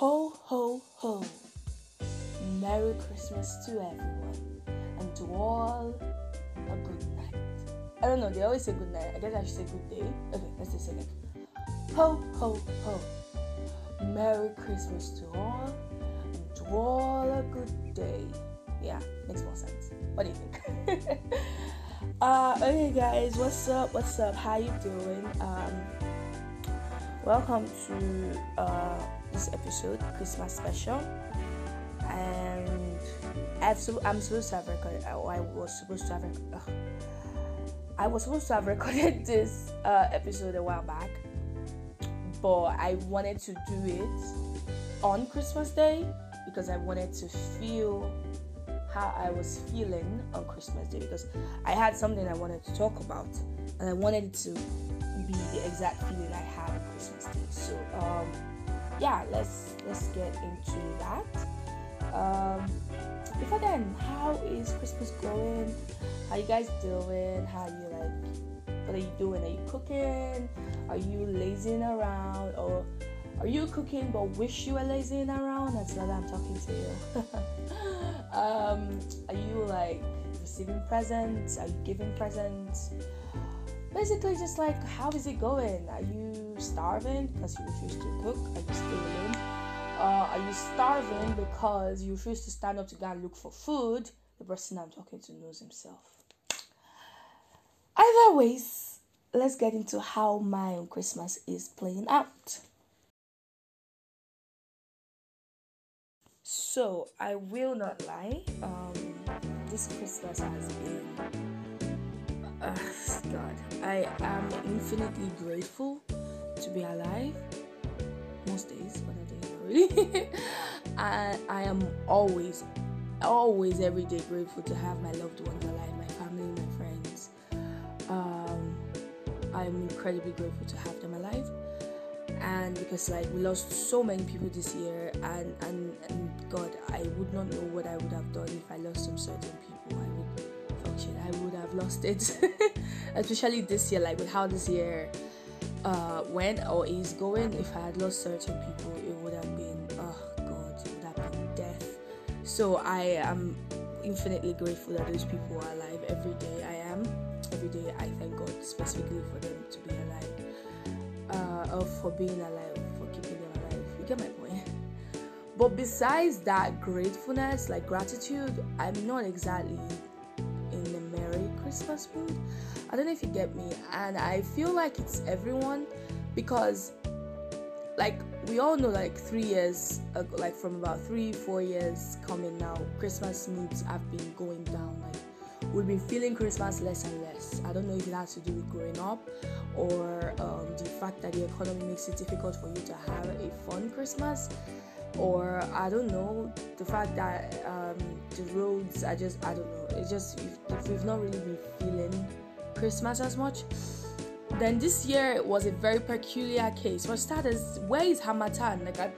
Ho, ho, ho. Merry Christmas to everyone and to all a good night. I don't know, they always say good night. I guess I should say good day. Okay, let's just say. Ho, ho, ho. Merry Christmas to all and to all a good day. Yeah, makes more sense. What do you think? uh, okay, guys, what's up? What's up? How you doing? Um, welcome to uh, this episode, Christmas special. And I've so, I'm supposed to have recorded. Oh, I was supposed to have. Rec- I was supposed to have recorded this uh, episode a while back, but I wanted to do it on Christmas Day because I wanted to feel how I was feeling on Christmas Day because I had something I wanted to talk about and I wanted it to be the exact feeling I had on Christmas Day. So um, yeah, let's let's get into that. Um, before then, how is Christmas going? How you guys doing? How you like? What are you doing? Are you cooking? Are you lazing around or are you cooking but wish you were lazing around? That's not I'm talking to you. um, are you like receiving presents? Are you giving presents? Basically, just like how is it going? Are you starving because you refuse to cook? Are you still alone? Uh, are you starving because you refuse to stand up to go and look for food? The person I'm talking to knows himself. Either ways, let's get into how my own Christmas is playing out. So I will not lie. Um, this Christmas has been. Uh, God, I am infinitely grateful to be alive. Most days, I not really. I I am always, always, every day grateful to have my loved ones alive, my family, my friends. Um, I'm incredibly grateful to have them alive and because like we lost so many people this year and, and and god i would not know what i would have done if i lost some certain people i would function i would have lost it especially this year like with how this year uh went or is going if i had lost certain people it would have been oh god it would have been death so i am infinitely grateful that those people are alive every day i am every day i thank god specifically for them to be alive uh, for being alive, for keeping them alive. You get my point. But besides that gratefulness, like gratitude, I'm not exactly in the Merry Christmas mood. I don't know if you get me, and I feel like it's everyone because, like, we all know, like, three years, ago, like, from about three, four years coming now, Christmas moods have been going down. Like, we've been feeling Christmas less and less. I don't know if it has to do with growing up or um, the fact that the economy makes it difficult for you to have a fun Christmas, or I don't know, the fact that um, the roads are just, I don't know, it's just, if we've not really been feeling Christmas as much. Then this year it was a very peculiar case. For starters, where is Harmattan? Like, I,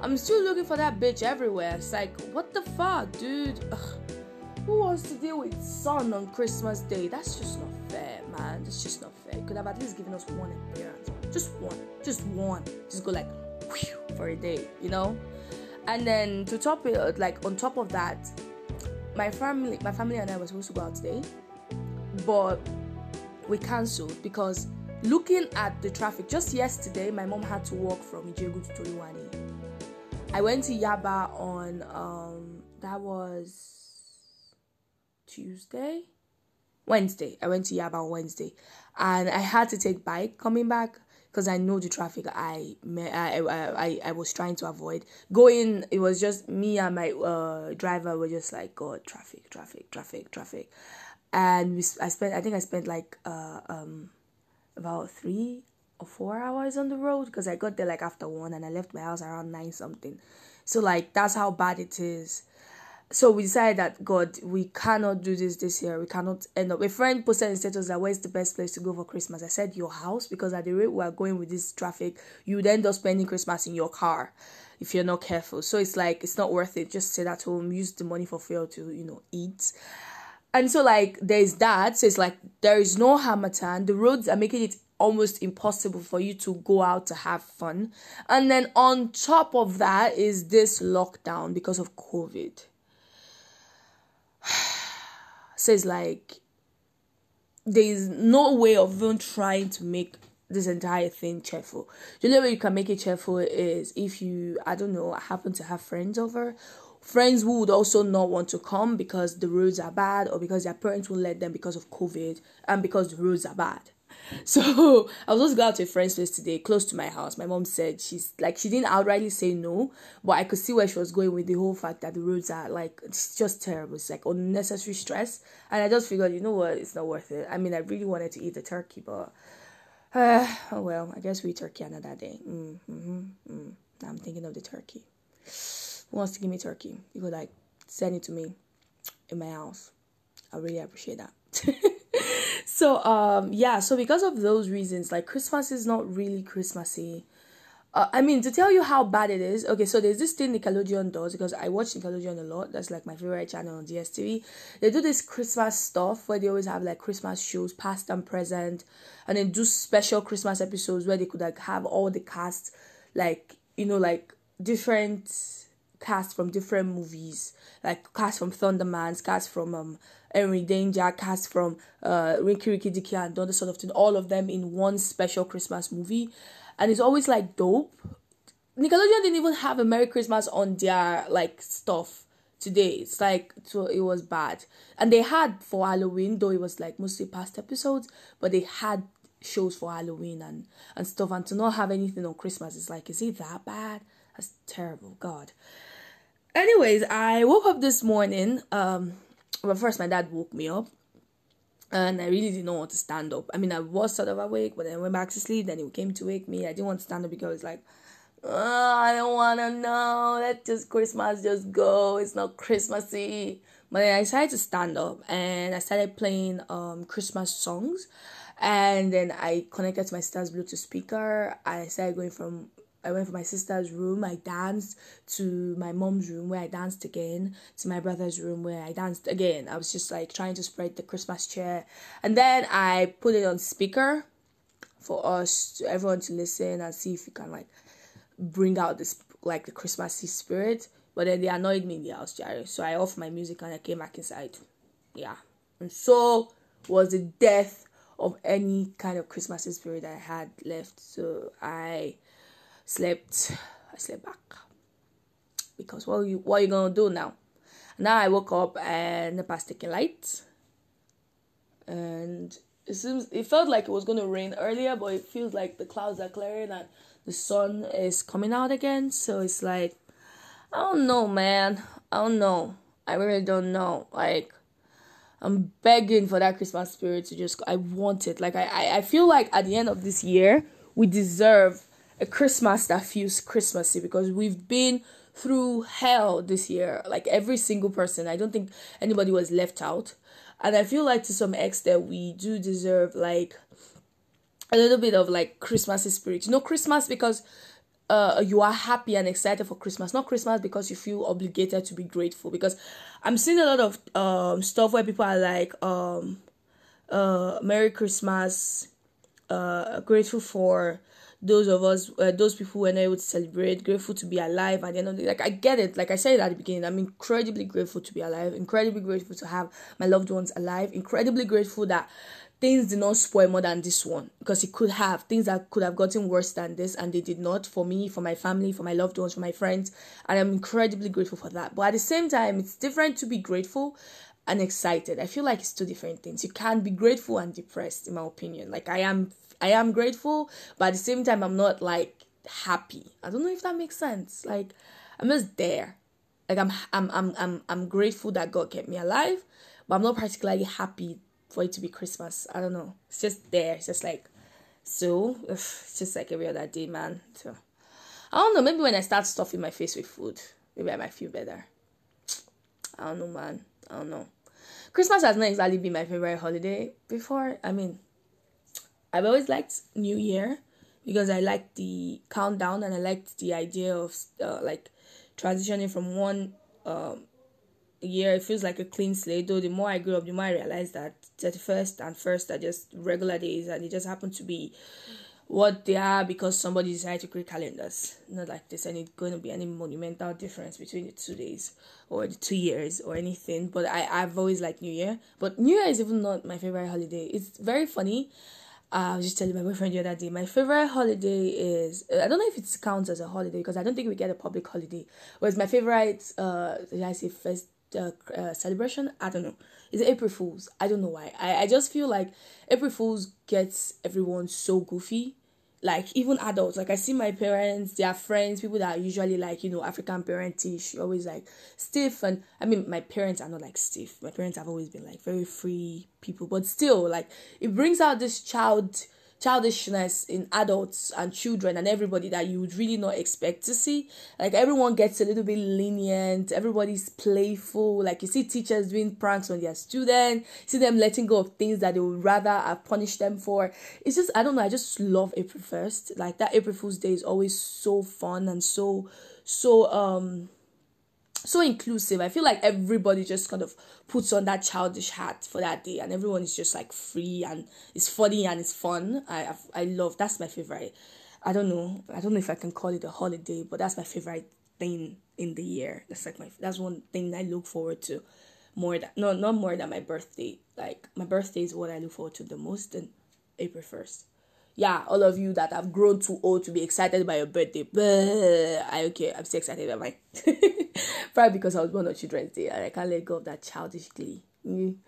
I'm still looking for that bitch everywhere. It's like, what the fuck, dude? Ugh who wants to deal with sun on Christmas Day? That's just not fair, man. That's just not fair. Could have at least given us one appearance. Just one. Just one. Just go like whew, for a day, you know? And then to top it like on top of that, my family my family and I were supposed to go out today, but we cancelled because looking at the traffic just yesterday my mom had to walk from Ijebu to Toluwani. I went to Yaba on um that was Tuesday, Wednesday. I went to Yaba on Wednesday, and I had to take bike coming back because I know the traffic I, I I I was trying to avoid. Going, it was just me and my uh, driver were just like, God, traffic, traffic, traffic, traffic, and we I spent I think I spent like uh um about three or four hours on the road because I got there like after one and I left my house around nine something. So like that's how bad it is so we decided that God, we cannot do this this year. We cannot end up. A friend posted in status that where's the best place to go for Christmas? I said your house because at the rate we are going with this traffic, you would end up spending Christmas in your car if you're not careful. So it's like it's not worth it. Just stay at home, use the money for fuel to you know eat. And so like there's that. So it's like there is no Harmattan. The roads are making it almost impossible for you to go out to have fun. And then on top of that is this lockdown because of COVID. so it's like there's no way of even trying to make this entire thing cheerful. The only way you can make it cheerful is if you, I don't know, happen to have friends over. Friends who would also not want to come because the roads are bad or because their parents won't let them because of COVID and because the roads are bad. So I was just going out to a friend's place today, close to my house. My mom said she's like she didn't outrightly say no, but I could see where she was going with the whole fact that the roads are like it's just terrible. It's like unnecessary stress, and I just figured, you know what, it's not worth it. I mean, I really wanted to eat the turkey, but uh, oh well, I guess we eat turkey another day. Mm, mm-hmm, mm. Now I'm thinking of the turkey. Who wants to give me turkey? You could like send it to me in my house. I really appreciate that. so um yeah so because of those reasons like christmas is not really christmassy uh, I mean, to tell you how bad it is, okay, so there's this thing Nickelodeon does because I watch Nickelodeon a lot. That's like my favorite channel on DSTV. They do this Christmas stuff where they always have like Christmas shows, past and present, and then do special Christmas episodes where they could like have all the cast, like, you know, like different cast from different movies, like cast from Thundermans, cast from um Henry Danger, cast from uh Nicky Ricky Dicky and all the sort of thing, all of them in one special Christmas movie. And it's always like dope. Nickelodeon didn't even have a Merry Christmas on their like stuff today. It's like so it was bad. And they had for Halloween, though it was like mostly past episodes, but they had shows for Halloween and, and stuff and to not have anything on Christmas is like, is it that bad? That's terrible. God. Anyways, I woke up this morning. Um well first my dad woke me up and I really didn't want to stand up. I mean I was sort of awake, but then I went back to sleep, then he came to wake me. I didn't want to stand up because like oh, I don't wanna know. Let just Christmas just go. It's not Christmassy. But then I decided to stand up and I started playing um Christmas songs and then I connected to my sister's Bluetooth speaker. I started going from I went from my sister's room, I danced to my mom's room where I danced again, to my brother's room where I danced again. I was just like trying to spread the Christmas cheer. And then I put it on speaker for us to everyone to listen and see if we can like bring out this like the Christmassy spirit. But then they annoyed me in the house, Jerry. So I off my music and I came back inside. Yeah. And so was the death of any kind of Christmas spirit I had left. So I slept I slept back. Because what you what you gonna do now? Now I woke up and the past taking light. And it seems it felt like it was gonna rain earlier, but it feels like the clouds are clearing and the sun is coming out again. So it's like I don't know, man. I don't know. I really don't know. Like I'm begging for that Christmas spirit to just I want it. Like I, I, I feel like at the end of this year we deserve a Christmas that feels Christmassy because we've been through hell this year. Like every single person. I don't think anybody was left out. And I feel like to some extent we do deserve like a little bit of like Christmassy spirit. You know, Christmas because uh, you are happy and excited for Christmas, not Christmas because you feel obligated to be grateful. Because I'm seeing a lot of um stuff where people are like um uh Merry Christmas, uh grateful for those of us, uh, those people were not able to celebrate, grateful to be alive at the end of the day. Like, I get it. Like I said at the beginning, I'm incredibly grateful to be alive, incredibly grateful to have my loved ones alive, incredibly grateful that things did not spoil more than this one because it could have things that could have gotten worse than this and they did not for me for my family for my loved ones for my friends. And i'm incredibly grateful for that. But at the same time it's different to be grateful and excited. I feel like it's two different things. You can't be grateful and depressed in my opinion. Like i am I am grateful, but at the same time, I'm not like happy. I don't know if that makes sense. Like, I'm just there. Like, I'm, I'm, I'm, I'm, I'm grateful that God kept me alive, but I'm not particularly happy for it to be Christmas. I don't know. It's just there. It's just like, so, it's just like every other day, man. So, I don't know. Maybe when I start stuffing my face with food, maybe I might feel better. I don't know, man. I don't know. Christmas has not exactly been my favorite holiday before. I mean, I've always liked New Year because I liked the countdown and I liked the idea of uh, like transitioning from one um, year. It feels like a clean slate though. The more i grew up the more i realized that 31st and 1st are just regular days and they just happen to be what they are because somebody decided to create calendars. Not like there's any going to be any monumental difference between the two days or the two years or anything but i i've always liked new year. But new year is even not my favorite holiday. It's very funny uh, I was just telling my boyfriend the other day. My favorite holiday is I don't know if it counts as a holiday because I don't think we get a public holiday. Whereas my favorite, uh, did I say first uh, uh, celebration. I don't know. It's April Fools. I don't know why. I, I just feel like April Fools gets everyone so goofy. Like even adults, like I see my parents, their friends, people that are usually like you know African parentish, always like stiff, and I mean my parents are not like stiff. My parents have always been like very free people, but still like it brings out this child childishness in adults and children and everybody that you would really not expect to see. Like everyone gets a little bit lenient, everybody's playful. Like you see teachers doing pranks on their students, see them letting go of things that they would rather have punished them for. It's just I don't know, I just love April 1st. Like that April Fool's Day is always so fun and so so um so inclusive. I feel like everybody just kind of puts on that childish hat for that day, and everyone is just like free and it's funny and it's fun. I I love that's my favorite. I don't know. I don't know if I can call it a holiday, but that's my favorite thing in the year. That's like my that's one thing I look forward to more than no not more than my birthday. Like my birthday is what I look forward to the most, and April first yeah, all of you that have grown too old to be excited by your birthday. But I okay, I'm still excited about mine. Probably because I was born on Children's Day and I can't let go of that childish glee. Mm.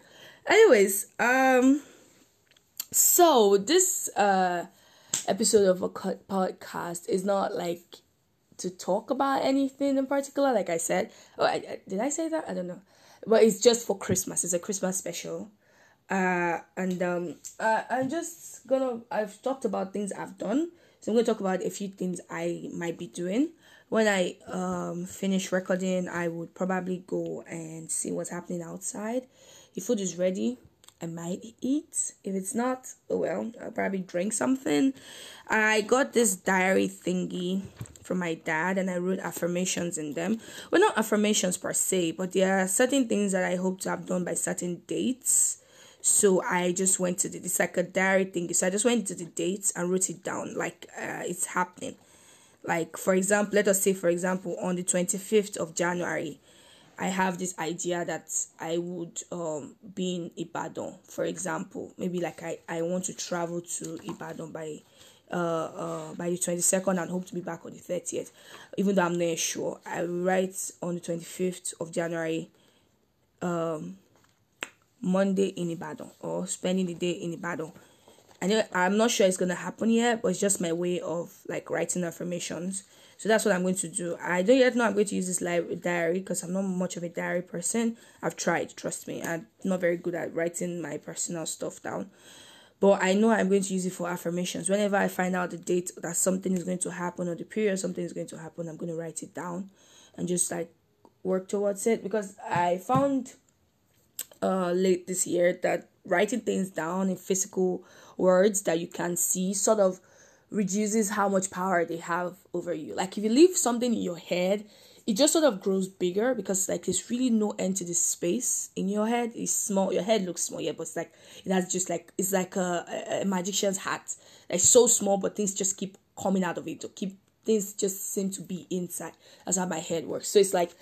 Anyways, um, so this uh episode of a podcast is not like to talk about anything in particular. Like I said, oh, I, I, did I say that? I don't know, but it's just for Christmas. It's a Christmas special uh, and um, uh, I'm just gonna. I've talked about things I've done, so I'm gonna talk about a few things I might be doing. When I um finish recording, I would probably go and see what's happening outside. If food is ready, I might eat. If it's not, oh well, I'll probably drink something. I got this diary thingy from my dad and I wrote affirmations in them. Well, not affirmations per se, but there are certain things that I hope to have done by certain dates so I just went to the it's like a diary thing. So I just went to the dates and wrote it down like uh, it's happening. Like for example, let us say for example on the twenty fifth of January, I have this idea that I would um be in Ibadan. For example, maybe like I I want to travel to Ibadan by uh, uh by the 22nd and hope to be back on the 30th even though i'm not sure i write on the 25th of january um Monday in Ibadan or spending the day in Ibadan. I know I'm not sure it's gonna happen yet, but it's just my way of like writing affirmations. So that's what I'm going to do. I don't yet know I'm going to use this live diary because I'm not much of a diary person. I've tried, trust me. I'm not very good at writing my personal stuff down. But I know I'm going to use it for affirmations. Whenever I find out the date that something is going to happen or the period something is going to happen, I'm going to write it down and just like work towards it because I found uh, late this year that writing things down in physical words that you can see sort of reduces how much power they have over you. Like if you leave something in your head, it just sort of grows bigger because like there's really no end to this space in your head. It's small. Your head looks small, yeah, but it's like it has just like it's like a, a magician's hat. Like so small, but things just keep coming out of it. To keep things just seem to be inside. That's how my head works. So it's like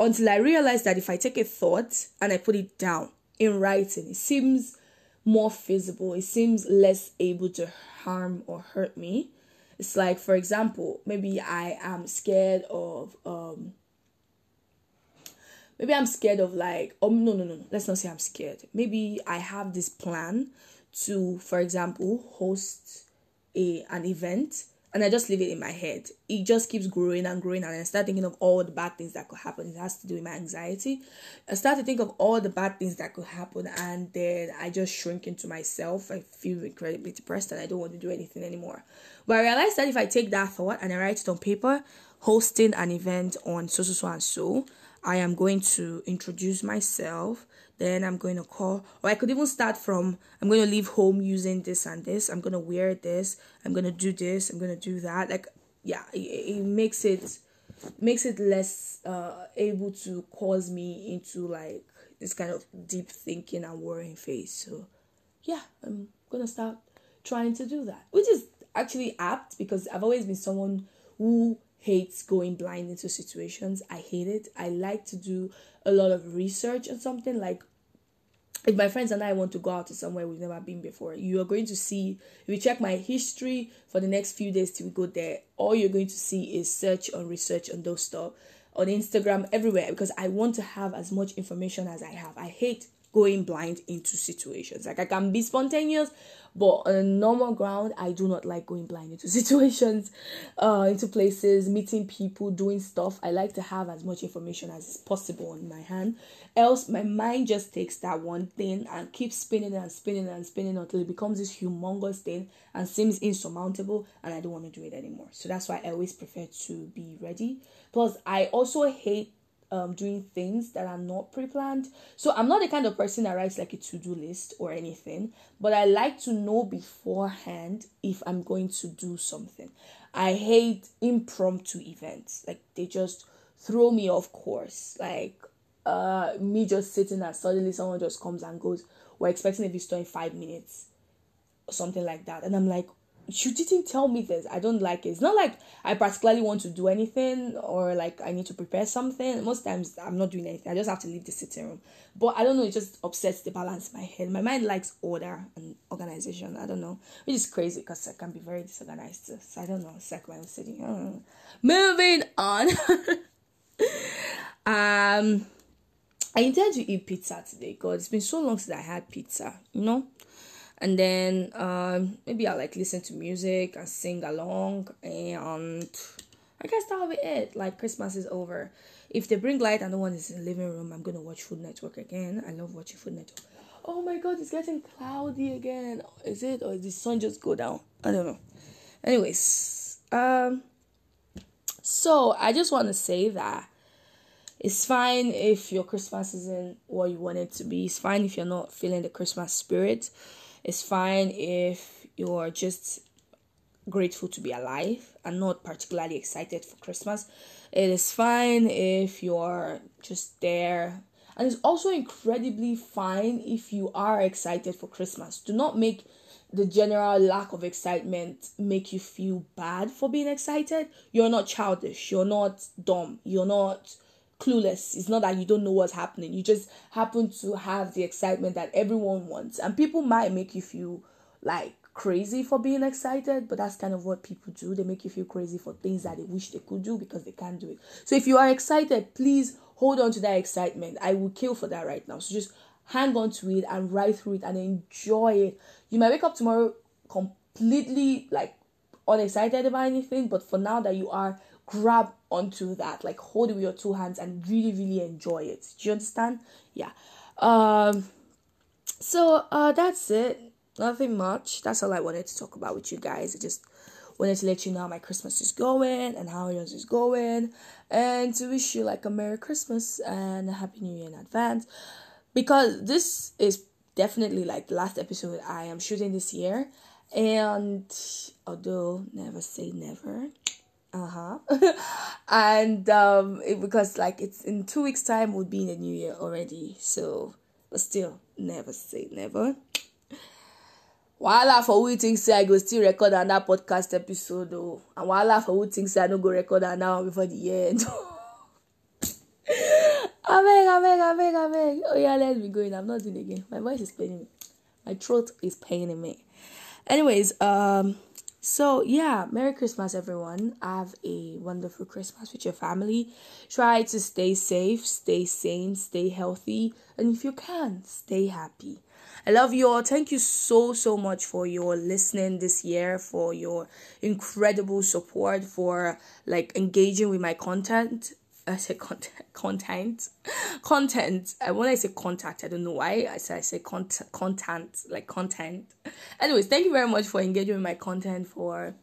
until I realized that if I take a thought and I put it down in writing, it seems more feasible, it seems less able to harm or hurt me. It's like, for example, maybe I am scared of um maybe I'm scared of like oh no no no let's not say I'm scared. Maybe I have this plan to, for example, host a an event and I just leave it in my head. It just keeps growing and growing, and I start thinking of all the bad things that could happen. It has to do with my anxiety. I start to think of all the bad things that could happen, and then I just shrink into myself. I feel incredibly depressed, and I don't want to do anything anymore. But I realized that if I take that thought and I write it on paper, hosting an event on so so so and so, I am going to introduce myself then I'm going to call, or I could even start from I'm going to leave home using this and this. I'm going to wear this. I'm going to do this. I'm going to do that. Like, yeah, it, it makes it makes it less uh, able to cause me into like this kind of deep thinking and worrying phase. So, yeah, I'm gonna start trying to do that, which is actually apt because I've always been someone who hates going blind into situations. I hate it. I like to do a lot of research on something like if my friends and I want to go out to somewhere we've never been before, you are going to see, if you check my history for the next few days till we go there, all you're going to see is search on research on those stuff on Instagram, everywhere, because I want to have as much information as I have. I hate going blind into situations. Like I can be spontaneous, but on normal ground, I do not like going blind into situations, uh, into places, meeting people, doing stuff. I like to have as much information as possible on my hand. Else, my mind just takes that one thing and keeps spinning and spinning and spinning until it becomes this humongous thing and seems insurmountable, and I don't want to do it anymore. So that's why I always prefer to be ready. Plus, I also hate um, doing things that are not pre-planned. So I'm not the kind of person that writes like a to-do list or anything, but I like to know beforehand if I'm going to do something. I hate impromptu events. Like they just throw me off course. Like uh me just sitting and suddenly someone just comes and goes, We're expecting a visitor in five minutes or something like that. And I'm like, you didn't tell me this. I don't like it. It's not like I particularly want to do anything or like I need to prepare something. Most times I'm not doing anything. I just have to leave the sitting room. But I don't know, it just upsets the balance in my head. My mind likes order and organization. I don't know. Which is crazy because I can be very disorganized. So I don't know. It's like when I'm sitting. Moving on. um I intend to eat pizza today because it's been so long since I had pizza, you know? And then um, maybe I'll like listen to music and sing along and I guess that'll be it. Like Christmas is over. If they bring light and no one is in the living room, I'm gonna watch Food Network again. I love watching Food Network. Oh my god, it's getting cloudy again. Is it or did the sun just go down? I don't know. Anyways, um so I just wanna say that it's fine if your Christmas isn't what you want it to be. It's fine if you're not feeling the Christmas spirit it's fine if you're just grateful to be alive and not particularly excited for Christmas. It is fine if you're just there. And it's also incredibly fine if you are excited for Christmas. Do not make the general lack of excitement make you feel bad for being excited. You're not childish. You're not dumb. You're not clueless. It's not that you don't know what's happening. You just happen to have the excitement that everyone wants. And people might make you feel like crazy for being excited, but that's kind of what people do. They make you feel crazy for things that they wish they could do because they can't do it. So if you are excited, please hold on to that excitement. I will kill for that right now. So just hang on to it and ride through it and enjoy it. You might wake up tomorrow completely like unexcited about anything, but for now that you are grab onto that like hold it with your two hands and really really enjoy it. Do you understand? Yeah. Um so uh that's it. Nothing much. That's all i wanted to talk about with you guys. I just wanted to let you know how my christmas is going and how yours is going. And to wish you like a merry christmas and a happy new year in advance. Because this is definitely like the last episode i am shooting this year. And although never say never uh-huh and um it, because like it's in two weeks time would be in the new year already so but still never say never Wahala for who thinks I go still record another podcast episode though. And wahala for who thinks I no go record another before the year end. abeg, abeg, abeg, abeg. Oh yeah, let me go in I'm not doing it again. My voice is paining me. My throat is paining me. Anyways, um so, yeah, Merry Christmas, everyone. Have a wonderful Christmas with your family. Try to stay safe, stay sane, stay healthy, and if you can, stay happy. I love you all. Thank you so, so much for your listening this year, for your incredible support, for like engaging with my content. I say content, content, content. I when I say contact, I don't know why I say I say content, content, like content. Anyways, thank you very much for engaging with my content, for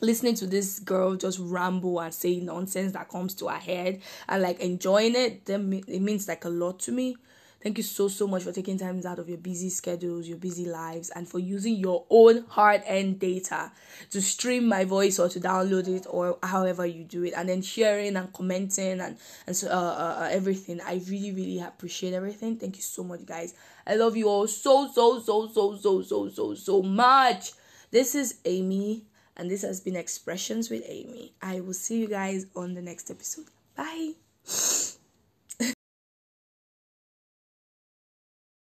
listening to this girl just ramble and say nonsense that comes to her head and like enjoying it. Then it means like a lot to me. Thank you so, so much for taking time out of your busy schedules, your busy lives, and for using your own hard earned data to stream my voice or to download it or however you do it, and then sharing and commenting and, and so, uh, uh, uh, everything. I really, really appreciate everything. Thank you so much, guys. I love you all so, so, so, so, so, so, so, so much. This is Amy, and this has been Expressions with Amy. I will see you guys on the next episode. Bye.